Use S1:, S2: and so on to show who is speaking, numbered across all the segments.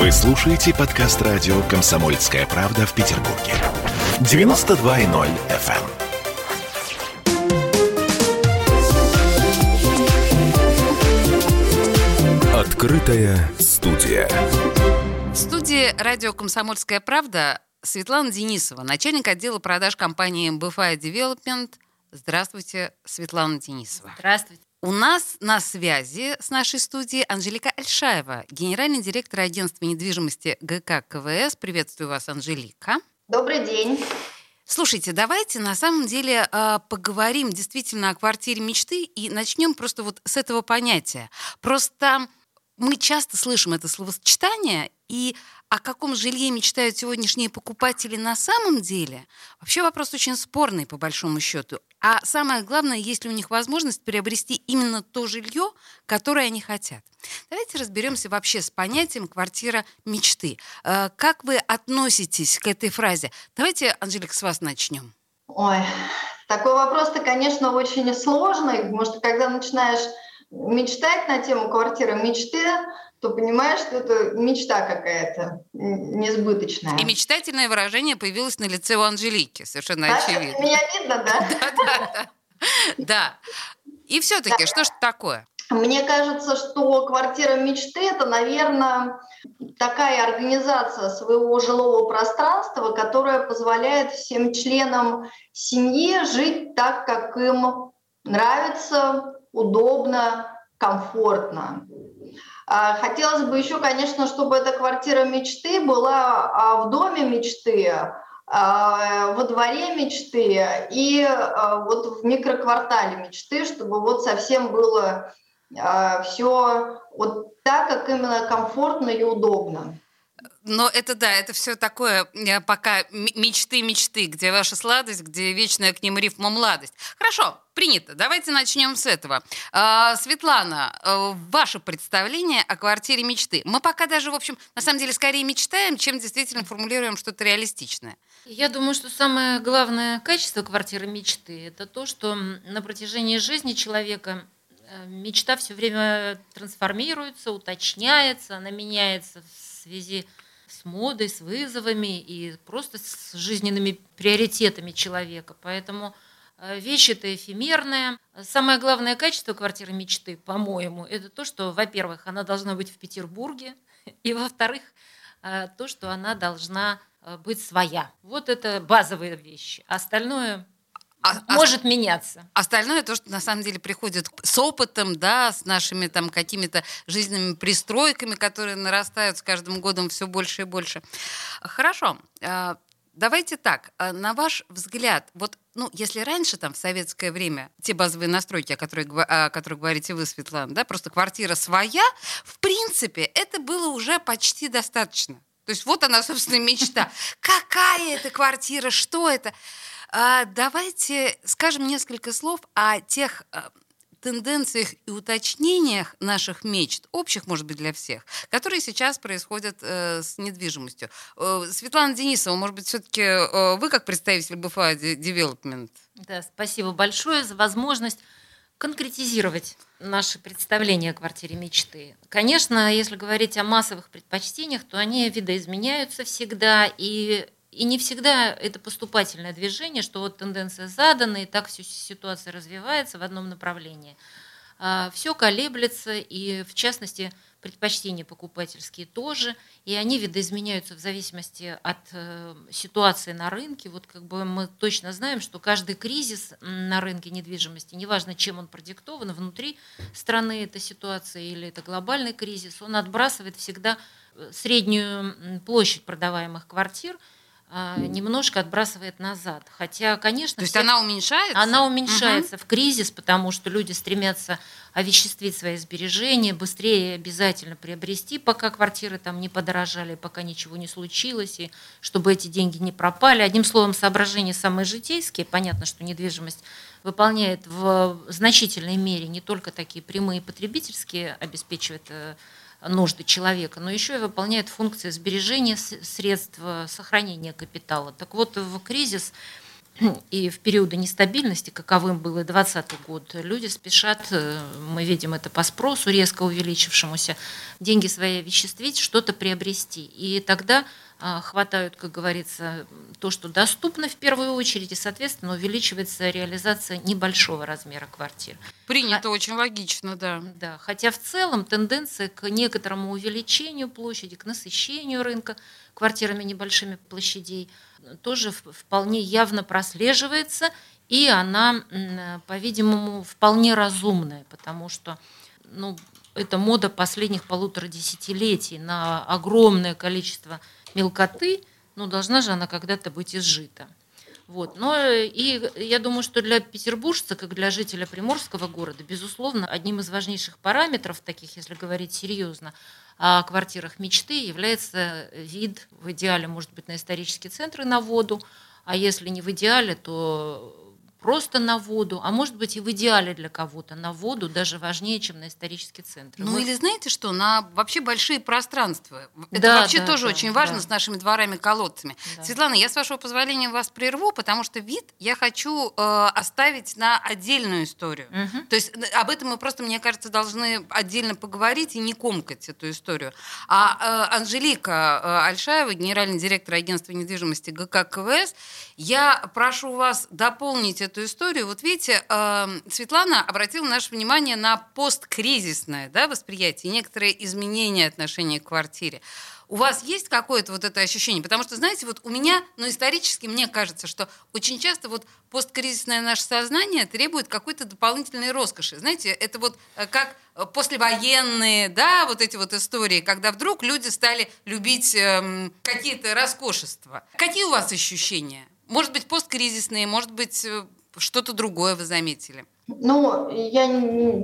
S1: Вы слушаете подкаст радио «Комсомольская правда» в Петербурге. 92.0 FM. Открытая студия.
S2: В студии радио «Комсомольская правда» Светлана Денисова, начальник отдела продаж компании MBFI Development. Здравствуйте, Светлана Денисова.
S3: Здравствуйте.
S2: У нас на связи с нашей студией Анжелика Альшаева, генеральный директор агентства недвижимости ГК КВС. Приветствую вас, Анжелика.
S3: Добрый день.
S2: Слушайте, давайте на самом деле э, поговорим действительно о квартире мечты и начнем просто вот с этого понятия. Просто мы часто слышим это словосочетание, и о каком жилье мечтают сегодняшние покупатели на самом деле, вообще вопрос очень спорный по большому счету. А самое главное, есть ли у них возможность приобрести именно то жилье, которое они хотят. Давайте разберемся вообще с понятием «квартира мечты». Э, как вы относитесь к этой фразе? Давайте, Анжелика, с вас начнем.
S3: Ой, такой вопрос-то, конечно, очень сложный, что когда начинаешь мечтать на тему квартиры мечты, то понимаешь, что это мечта какая-то несбыточная.
S2: И мечтательное выражение появилось на лице у Анжелики, совершенно
S3: да,
S2: очевидно.
S3: Меня видно, да?
S2: Да, да. И все-таки, что же такое?
S3: Мне кажется, что квартира мечты это, наверное, такая организация своего жилого пространства, которая позволяет всем членам семьи жить так, как им нравится, удобно, комфортно. А, хотелось бы еще, конечно, чтобы эта квартира мечты была а, в доме мечты, а, во дворе мечты и вот в микроквартале мечты, чтобы вот совсем было все вот так, как именно комфортно и удобно.
S2: Но это да, это все такое э, пока мечты-мечты, где ваша сладость, где вечная к ним рифма младость. Хорошо, принято. Давайте начнем с этого. А, Светлана, э, ваше представление о квартире мечты. Мы пока даже, в общем, на самом деле скорее мечтаем, чем действительно формулируем что-то реалистичное.
S4: Я думаю, что самое главное качество квартиры мечты – это то, что на протяжении жизни человека э, мечта все время трансформируется, уточняется, она меняется в связи с с модой, с вызовами и просто с жизненными приоритетами человека. Поэтому э, вещь это эфемерная. Самое главное качество квартиры мечты, по-моему, это то, что, во-первых, она должна быть в Петербурге, и, во-вторых, э, то, что она должна э, быть своя. Вот это базовые вещи. Остальное а, а может а, меняться.
S2: Остальное то, что на самом деле приходит с опытом, да, с нашими там какими-то жизненными пристройками, которые нарастают с каждым годом все больше и больше. Хорошо. А, давайте так, на ваш взгляд, вот, ну, если раньше, там, в советское время, те базовые настройки, о которых, о которых говорите вы, Светлана, да, просто квартира своя, в принципе, это было уже почти достаточно. То есть вот она, собственно, мечта. Какая это квартира, что это? А, давайте скажем несколько слов о тех а, тенденциях и уточнениях наших мечт, общих, может быть, для всех, которые сейчас происходят э, с недвижимостью. Э, Светлана Денисова, может быть, все-таки э, вы как представитель БФА Development?
S4: Да, спасибо большое за возможность конкретизировать наши представления о квартире мечты. Конечно, если говорить о массовых предпочтениях, то они видоизменяются всегда, и и не всегда это поступательное движение, что вот тенденция задана, и так все ситуация развивается в одном направлении. А, все колеблется, и в частности предпочтения покупательские тоже, и они видоизменяются в зависимости от э, ситуации на рынке. Вот как бы мы точно знаем, что каждый кризис на рынке недвижимости, неважно чем он продиктован, внутри страны эта ситуация или это глобальный кризис, он отбрасывает всегда э, среднюю площадь продаваемых квартир – немножко отбрасывает назад. Хотя, конечно...
S2: То есть все... она уменьшается?
S4: Она уменьшается угу. в кризис, потому что люди стремятся овеществить свои сбережения, быстрее обязательно приобрести, пока квартиры там не подорожали, пока ничего не случилось, и чтобы эти деньги не пропали. Одним словом, соображения самые житейские. Понятно, что недвижимость выполняет в значительной мере не только такие прямые потребительские, обеспечивает э, нужды человека, но еще и выполняет функции сбережения средств, сохранения капитала. Так вот, в кризис и в периоды нестабильности, каковым был и 2020 год, люди спешат, э, мы видим это по спросу, резко увеличившемуся, деньги свои веществить, что-то приобрести. И тогда а, хватают, как говорится, то, что доступно в первую очередь, и, соответственно, увеличивается реализация небольшого размера квартир.
S2: Принято а, очень логично, да.
S4: Да, хотя в целом тенденция к некоторому увеличению площади, к насыщению рынка квартирами небольшими площадей тоже вполне явно прослеживается, и она, по-видимому, вполне разумная, потому что ну, это мода последних полутора десятилетий на огромное количество мелкоты, ну, должна же она когда-то быть изжита. Вот. Но и я думаю, что для петербуржца, как для жителя Приморского города, безусловно, одним из важнейших параметров, таких, если говорить серьезно, о квартирах мечты является вид, в идеале, может быть, на исторический центр и на воду, а если не в идеале, то просто на воду, а может быть и в идеале для кого-то на воду даже важнее, чем на исторический центр.
S2: Ну Мы... или знаете что, на вообще большие пространства. Это да, вообще да, тоже да, очень важно да. с нашими дворами-колодцами. Да. Светлана, я с вашего позволения вас прерву, потому что вид я хочу э, оставить на отдельную историю. Угу. То есть об этом мы просто, мне кажется, должны отдельно поговорить и не комкать эту историю. А э, Анжелика э, Альшаева, генеральный директор агентства недвижимости ГК КВС, я прошу вас дополнить эту историю. Вот видите, эм, Светлана обратила наше внимание на посткризисное да, восприятие, некоторые изменения отношения к квартире. У вас есть какое-то вот это ощущение? Потому что, знаете, вот у меня, ну, исторически мне кажется, что очень часто вот посткризисное наше сознание требует какой-то дополнительной роскоши. Знаете, это вот э, как послевоенные, да, вот эти вот истории, когда вдруг люди стали любить эм, какие-то роскошества. Какие у вас ощущения? Может быть, посткризисные, может быть, э, что-то другое вы заметили?
S3: Ну, я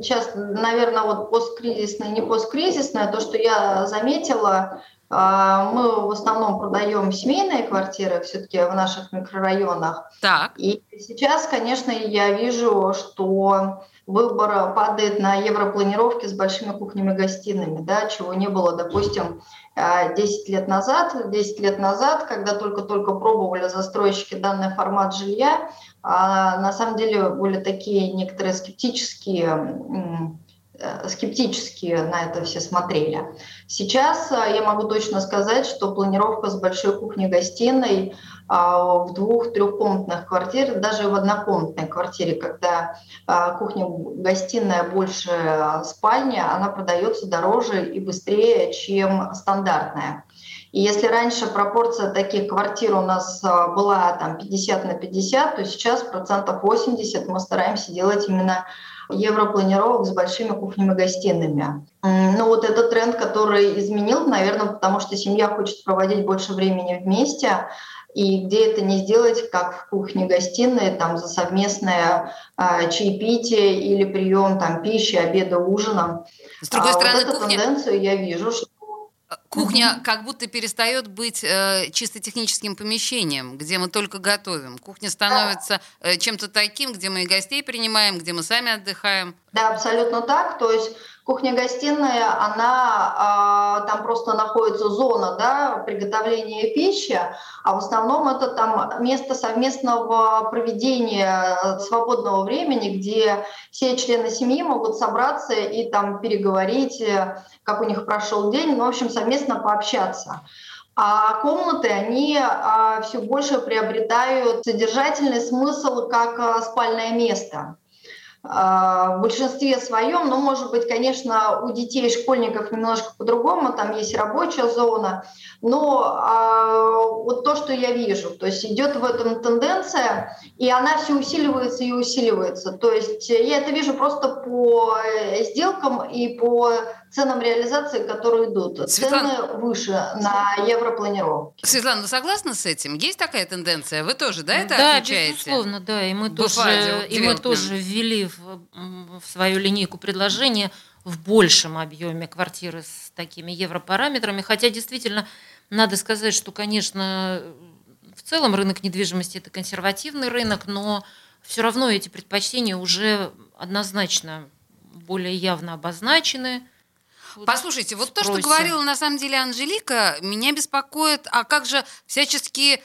S3: сейчас, наверное, вот посткризисное, не посткризисное, то, что я заметила, мы в основном продаем семейные квартиры все-таки в наших микрорайонах.
S2: Так.
S3: И сейчас, конечно, я вижу, что выбор падает на европланировки с большими кухнями-гостиными, да, чего не было, допустим, 10 лет назад. 10 лет назад, когда только-только пробовали застройщики данный формат жилья, а на самом деле были такие некоторые скептические скептически на это все смотрели. Сейчас э, я могу точно сказать, что планировка с большой кухней-гостиной а, в двух-трехкомнатных квартирах, даже в однокомнатной квартире, когда а, кухня-гостиная больше спальня, она продается дороже и быстрее, чем стандартная. И если раньше пропорция таких квартир у нас была там 50 на 50, то сейчас процентов 80 мы стараемся делать именно европланировок с большими кухнями-гостиными. Ну вот этот тренд, который изменил, наверное, потому что семья хочет проводить больше времени вместе, и где это не сделать, как в кухне-гостиной, там за совместное э, чаепитие или прием там пищи, обеда, ужина.
S2: С другой а стороны,
S3: вот эту кухня... тенденцию я вижу, что
S2: Кухня как будто перестает быть э, чисто техническим помещением, где мы только готовим. Кухня становится э, чем-то таким, где мы и гостей принимаем, где мы сами отдыхаем.
S3: Да, абсолютно так. То есть Кухня-гостиная, она там просто находится зона да, приготовления пищи, а в основном это там место совместного проведения свободного времени, где все члены семьи могут собраться и там переговорить, как у них прошел день, ну, в общем, совместно пообщаться. А комнаты, они а, все больше приобретают содержательный смысл как а, спальное место. А, в большинстве своем, но, может быть, конечно, у детей школьников немножко по-другому, там есть рабочая зона, но вот то, что я вижу, то есть идет в этом тенденция, и она все усиливается и усиливается. То есть я это вижу просто по э, сделкам и по ценам реализации, которые идут. Светлана... Цены выше на европланировке.
S2: Светлана, вы согласны с этим? Есть такая тенденция? Вы тоже, да, это
S4: да,
S2: отмечаете?
S4: Да, безусловно, да. И мы, тоже, и мы тоже ввели в, в свою линейку предложения в большем объеме квартиры с такими европараметрами. Хотя действительно надо сказать, что, конечно, в целом рынок недвижимости это консервативный рынок, но все равно эти предпочтения уже однозначно более явно обозначены.
S2: Послушайте, вот то, что говорила на самом деле Анжелика, меня беспокоит, а как же всяческие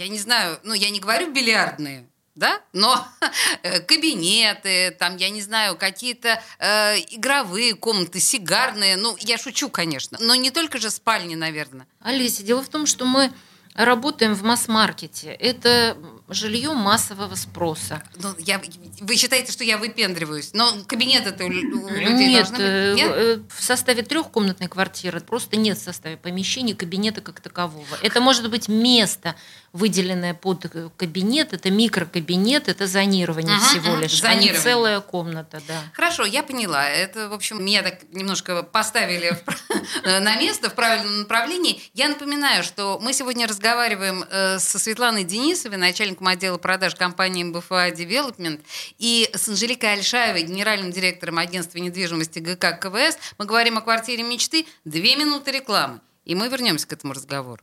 S2: я не знаю, ну, я не говорю бильярдные, да, но э, кабинеты, там, я не знаю, какие-то э, игровые комнаты, сигарные, ну, я шучу, конечно, но не только же спальни, наверное.
S4: Олеся, дело в том, что мы работаем в масс-маркете. Это жилье массового спроса.
S2: Ну, я, вы считаете, что я выпендриваюсь? Но кабинет это у людей
S4: нет,
S2: должны быть?
S4: э,
S2: Нет?
S4: э, в составе трехкомнатной квартиры просто нет в составе помещений кабинета как такового. Это может быть место, выделенное под э, кабинет, это микрокабинет, это зонирование
S2: Ага,
S4: всего
S2: ага,
S4: лишь, а не
S2: зонирование.
S4: целая комната, да.
S2: Хорошо, я поняла. Это, в общем, меня так немножко поставили пр- на место в правильном направлении. Я напоминаю, что мы сегодня разговариваем э, со Светланой Денисовой, начальником отдела продаж компании БФА Development, и с Анжеликой Альшаевой, генеральным директором агентства недвижимости ГК КВС. Мы говорим о квартире мечты. Две минуты рекламы. И мы вернемся к этому разговору.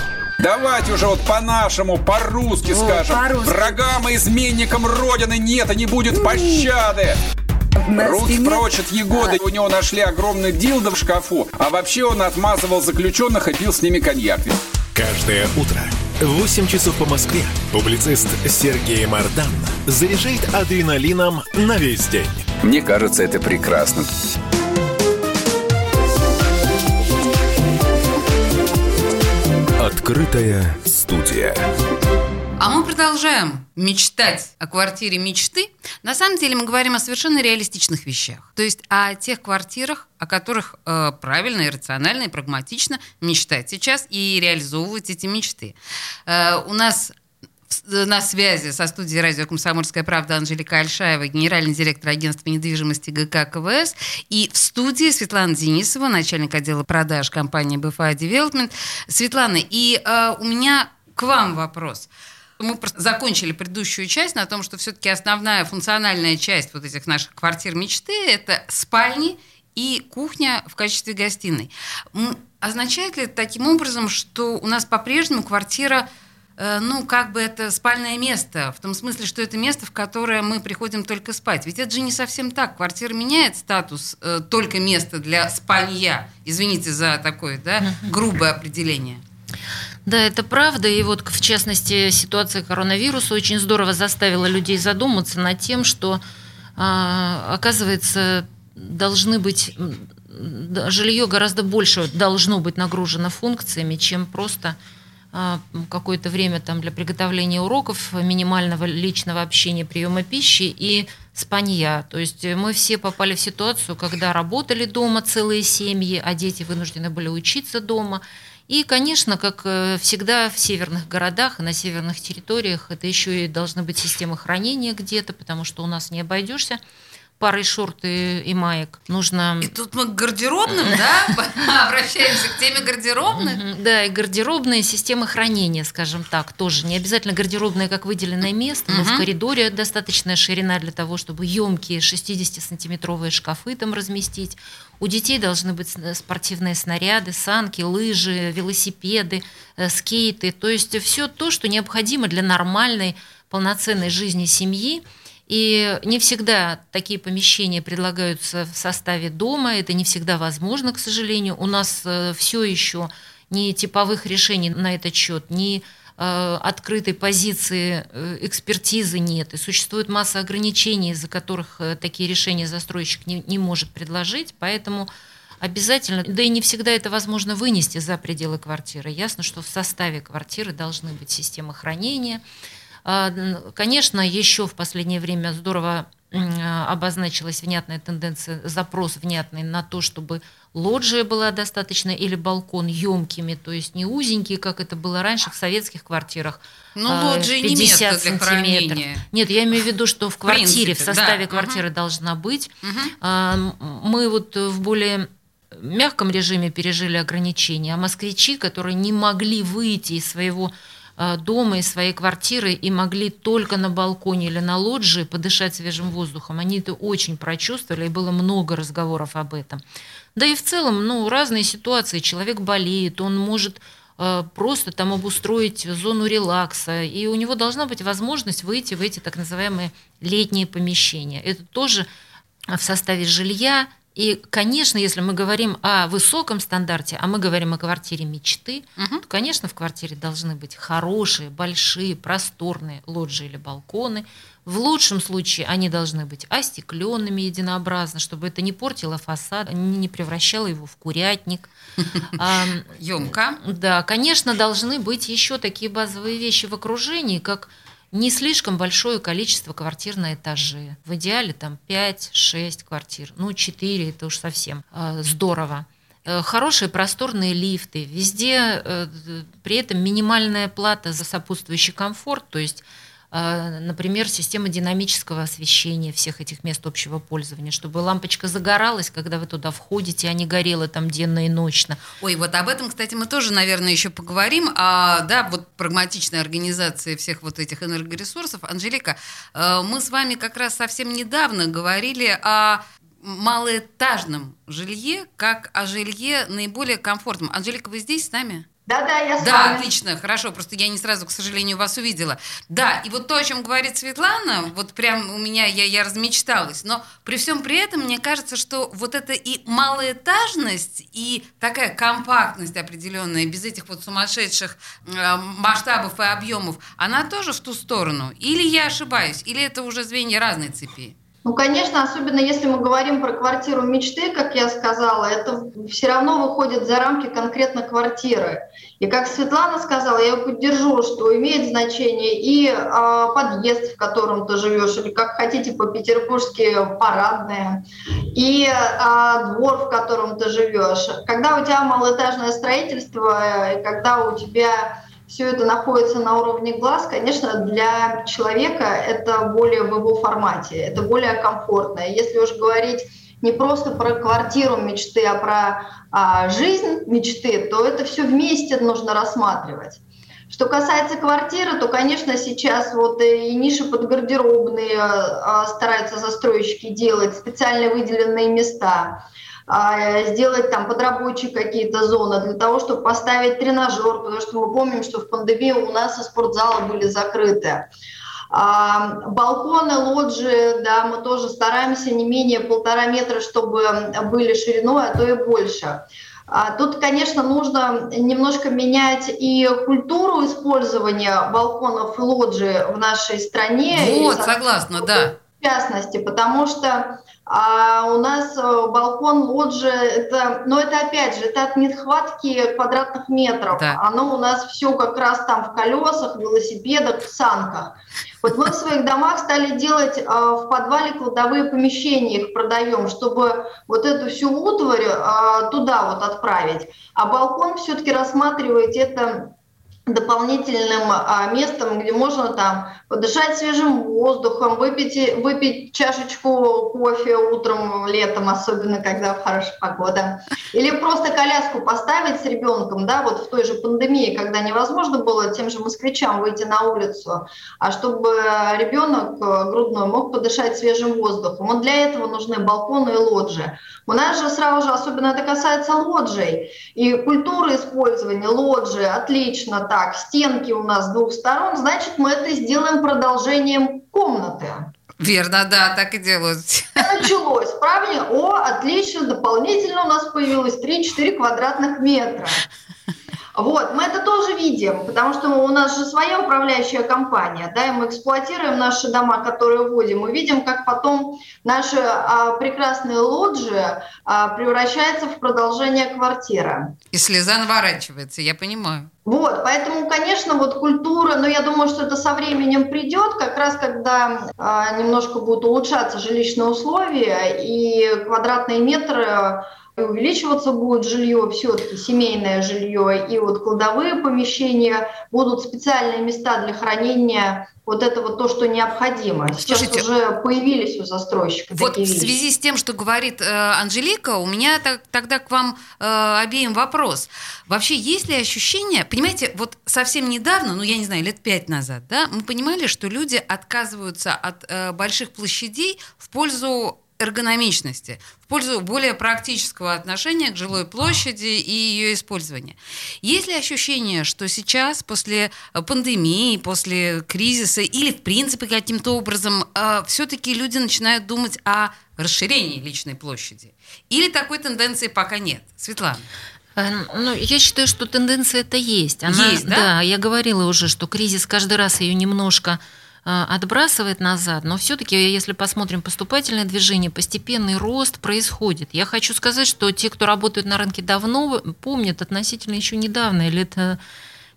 S5: Давайте уже вот по-нашему, по-русски скажем. Врагам и изменникам Родины нет и не будет пощады. Руки прочь от Егоды. У него нашли огромный дилдо в шкафу. А вообще он отмазывал заключенных и пил с ними коньяк.
S1: Каждое утро в 8 часов по Москве публицист Сергей Мардан заряжает адреналином на весь день.
S5: Мне кажется, это прекрасно.
S1: Открытая студия.
S2: А мы продолжаем мечтать о квартире мечты. На самом деле мы говорим о совершенно реалистичных вещах. То есть о тех квартирах, о которых э, правильно и рационально и прагматично мечтать сейчас и реализовывать эти мечты. Э, у нас на связи со студией радио «Комсомольская правда» Анжелика Альшаева, генеральный директор агентства недвижимости ГК КВС. И в студии Светлана Денисова, начальник отдела продаж компании BFI Development. Светлана, и э, у меня к вам вопрос. Мы закончили предыдущую часть на том, что все-таки основная функциональная часть вот этих наших квартир мечты – это спальни и кухня в качестве гостиной. Означает ли это таким образом, что у нас по-прежнему квартира э, ну, как бы это спальное место, в том смысле, что это место, в которое мы приходим только спать. Ведь это же не совсем так. Квартира меняет статус э, только место для спалья. Извините за такое, да, грубое определение.
S4: Да, это правда. И вот, в частности, ситуация коронавируса очень здорово заставила людей задуматься над тем, что, а, оказывается, должны быть жилье гораздо больше должно быть нагружено функциями, чем просто какое-то время там для приготовления уроков, минимального личного общения, приема пищи и спанья. То есть мы все попали в ситуацию, когда работали дома целые семьи, а дети вынуждены были учиться дома. И, конечно, как э, всегда в северных городах и на северных территориях, это еще и должны быть системы хранения где-то, потому что у нас не обойдешься парой шорт и, и маек. Нужно...
S2: И тут мы к гардеробным, да, обращаемся к теме гардеробных.
S4: Да, и гардеробные системы хранения, скажем так, тоже. Не обязательно гардеробное как выделенное место, но в коридоре достаточная ширина для того, чтобы емкие 60-сантиметровые шкафы там разместить. У детей должны быть спортивные снаряды, санки, лыжи, велосипеды, э, скейты. То есть все то, что необходимо для нормальной, полноценной жизни семьи. И не всегда такие помещения предлагаются в составе дома, это не всегда возможно, к сожалению. У нас все еще ни типовых решений на этот счет, ни э, открытой позиции э, экспертизы нет. И существует масса ограничений, из-за которых э, такие решения застройщик не, не может предложить. Поэтому обязательно, да и не всегда это возможно вынести за пределы квартиры. Ясно, что в составе квартиры должны быть системы хранения, Конечно, еще в последнее время здорово а, обозначилась внятная тенденция, запрос внятный на то, чтобы лоджия была достаточно или балкон емкими, то есть не узенькие, как это было раньше в советских квартирах.
S2: Ну,
S4: а,
S2: лоджии не место
S4: 50
S2: для
S4: сантиметров.
S2: хранения.
S4: Нет, я имею в виду, что в квартире, в
S2: принципе, да.
S4: составе
S2: Мгм.
S4: квартиры должна быть. А, м, Мы вот в более мягком режиме пережили ограничения, а москвичи, которые не могли выйти из своего дома и своей квартиры и могли только на балконе или на лоджии подышать свежим воздухом. Они это очень прочувствовали, и было много разговоров об этом. Да и в целом, ну, разные ситуации. Человек болеет, он может э, просто там обустроить зону релакса, и у него должна быть возможность выйти в эти так называемые летние помещения. Это тоже в составе жилья и, конечно, если мы говорим о высоком стандарте, а мы говорим о квартире мечты, угу. то, конечно, в квартире должны быть хорошие, большие, просторные лоджии или балконы. В лучшем случае они должны быть остекленными единообразно, чтобы это не портило фасад, не превращало его в курятник.
S2: Емко.
S4: Да, конечно, должны быть еще такие базовые вещи в окружении, как не слишком большое количество квартир на этаже. В идеале там 5-6 квартир. Ну, 4 это уж совсем э, здорово. Э, хорошие просторные лифты. Везде э, при этом минимальная плата за сопутствующий комфорт. То есть например, система динамического освещения всех этих мест общего пользования, чтобы лампочка загоралась, когда вы туда входите, а не горела там денно и ночно.
S2: Ой, вот об этом, кстати, мы тоже, наверное, еще поговорим. А, да, вот прагматичная организация всех вот этих энергоресурсов. Анжелика, э, мы с вами как раз совсем недавно говорили о малоэтажном жилье, как о жилье наиболее комфортном. Анжелика, вы здесь с нами?
S3: Да-да, я с
S2: Да, вами. отлично, хорошо, просто я не сразу, к сожалению, вас увидела. Да, и вот то, о чем говорит Светлана, вот прям у меня, я, я размечталась, но при всем при этом мне кажется, что вот это и малоэтажность, и такая компактность определенная, без этих вот сумасшедших э, масштабов и объемов, она тоже в ту сторону. Или я ошибаюсь, или это уже звенья разной цепи?
S3: Ну, конечно, особенно если мы говорим про квартиру мечты, как я сказала, это все равно выходит за рамки конкретно квартиры. И как Светлана сказала, я ее поддержу, что имеет значение и э, подъезд, в котором ты живешь, или как хотите по-петербургски парадная, и э, двор, в котором ты живешь. Когда у тебя малоэтажное строительство, и когда у тебя все это находится на уровне глаз, конечно, для человека это более в его формате, это более комфортно. Если уж говорить не просто про квартиру мечты, а про а, жизнь мечты, то это все вместе нужно рассматривать. Что касается квартиры, то, конечно, сейчас вот и ниши под гардеробные а, стараются застройщики делать, специально выделенные места. А, сделать там подрабочие какие-то зоны для того, чтобы поставить тренажер, потому что мы помним, что в пандемию у нас и спортзалы были закрыты. А, балконы, лоджии, да, мы тоже стараемся не менее полтора метра, чтобы были шириной, а то и больше. А, тут, конечно, нужно немножко менять и культуру использования балконов и лоджии в нашей стране.
S2: Вот, и, согласна, да.
S3: В частности, потому что а у нас э, балкон, лоджия, это, но это опять же, это от нехватки квадратных метров. Да. Оно у нас все как раз там в колесах, велосипедах, в санках. Вот мы в своих домах стали делать э, в подвале кладовые помещения, их продаем, чтобы вот эту всю утварь э, туда вот отправить. А балкон все-таки рассматривать это дополнительным а, местом, где можно там подышать свежим воздухом, выпить, выпить чашечку кофе утром, летом, особенно когда хорошая погода. Или просто коляску поставить с ребенком, да, вот в той же пандемии, когда невозможно было тем же москвичам выйти на улицу, а чтобы ребенок э, грудной мог подышать свежим воздухом. Вот для этого нужны балконы и лоджии. У нас же сразу же, особенно это касается лоджий, и культуры использования лоджии отлично так, стенки у нас с двух сторон, значит, мы это сделаем продолжением комнаты.
S2: Верно, да, так и делают.
S3: Началось, правильно? О, отлично, дополнительно у нас появилось 3-4 квадратных метра. Вот, мы это тоже видим, потому что у нас же своя управляющая компания, да, и мы эксплуатируем наши дома, которые вводим. Мы видим, как потом наши а, прекрасные лоджии а, превращаются в продолжение квартиры.
S2: И слеза наворачивается, я понимаю.
S3: Вот, поэтому, конечно, вот культура, но я думаю, что это со временем придет, как раз когда а, немножко будут улучшаться жилищные условия и квадратные метры и увеличиваться будет жилье, все-таки семейное жилье, и вот кладовые помещения будут специальные места для хранения вот это вот то, что необходимо. Сейчас Слушайте, уже появились у застройщика
S2: Вот в связи с тем, что говорит э, Анжелика, у меня так, тогда к вам э, обеим вопрос. Вообще, есть ли ощущение, понимаете, вот совсем недавно, ну я не знаю, лет пять назад, да, мы понимали, что люди отказываются от э, больших площадей в пользу эргономичности, в пользу более практического отношения к жилой площади и ее использования. Есть ли ощущение, что сейчас, после э, пандемии, после кризиса или, в принципе, каким-то образом, э, все-таки люди начинают думать о расширении личной площади? Или такой тенденции пока нет? Светлана.
S4: Э, ну, я считаю, что тенденция это есть. Она,
S2: есть, да?
S4: Да, я говорила уже, что кризис каждый раз ее немножко отбрасывает назад, но все-таки, если посмотрим поступательное движение, постепенный рост происходит. Я хочу сказать, что те, кто работают на рынке давно, помнят относительно еще недавно, лет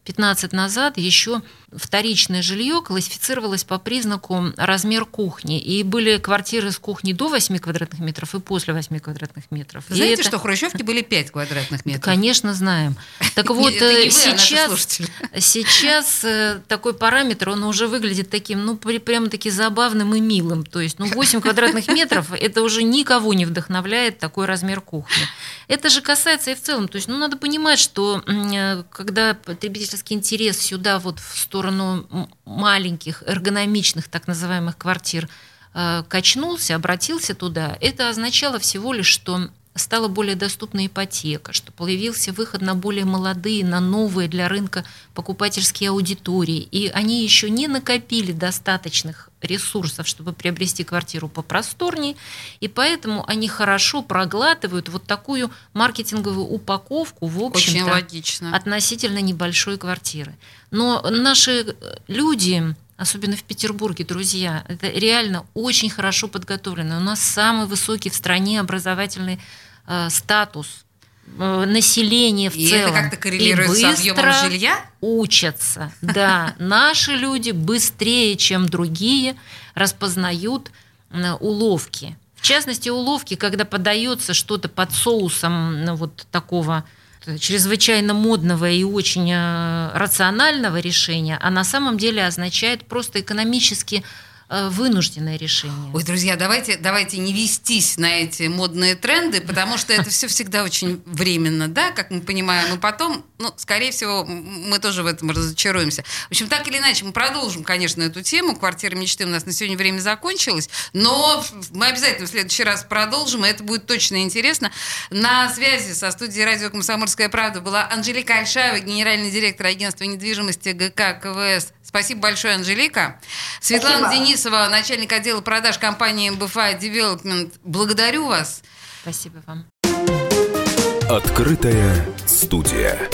S4: 15 назад еще вторичное жилье классифицировалось по признаку размер кухни. И были квартиры с кухней до 8 квадратных метров и после 8 квадратных метров.
S2: Знаете,
S4: это...
S2: что хрущевки были 5 квадратных метров?
S4: Конечно, знаем. Так вот, э, сейчас, сейчас э, такой параметр, он уже выглядит таким, ну, прямо-таки забавным и милым. То есть, ну, 8 квадратных метров, это уже никого не вдохновляет такой размер кухни. Это же касается и в целом. То есть, ну, надо понимать, что э, когда потребительский интерес сюда вот в сторону сторону маленьких эргономичных так называемых квартир э, качнулся, обратился туда, это означало всего лишь, что стала более доступна ипотека, что появился выход на более молодые, на новые для рынка покупательские аудитории. И они еще не накопили достаточных ресурсов, чтобы приобрести квартиру попросторнее, и поэтому они хорошо проглатывают вот такую маркетинговую упаковку, в общем-то, относительно небольшой квартиры. Но наши люди, особенно в Петербурге, друзья, это реально очень хорошо подготовлены. У нас самый высокий в стране образовательный э, статус э, населения в
S2: и
S4: целом.
S2: это как-то коррелирует и с объемом жилья?
S4: учатся. Да, наши люди быстрее, чем другие, распознают уловки. В частности, уловки, когда подается что-то под соусом ну, вот такого чрезвычайно модного и очень э, рационального решения, а на самом деле означает просто экономически вынужденное решение.
S2: Ой, друзья, давайте, давайте не вестись на эти модные тренды, потому что это все всегда очень временно, да, как мы понимаем, и потом, ну, скорее всего, мы тоже в этом разочаруемся. В общем, так или иначе, мы продолжим, конечно, эту тему. Квартира мечты у нас на сегодня время закончилось, но мы обязательно в следующий раз продолжим, и это будет точно интересно. На связи со студией радио «Комсомольская правда» была Анжелика Альшаева, генеральный директор агентства недвижимости ГК КВС Спасибо большое, Анжелика. Светлана Спасибо. Денисова, начальник отдела продаж компании МБФА Development. Благодарю вас.
S4: Спасибо вам.
S1: Открытая студия.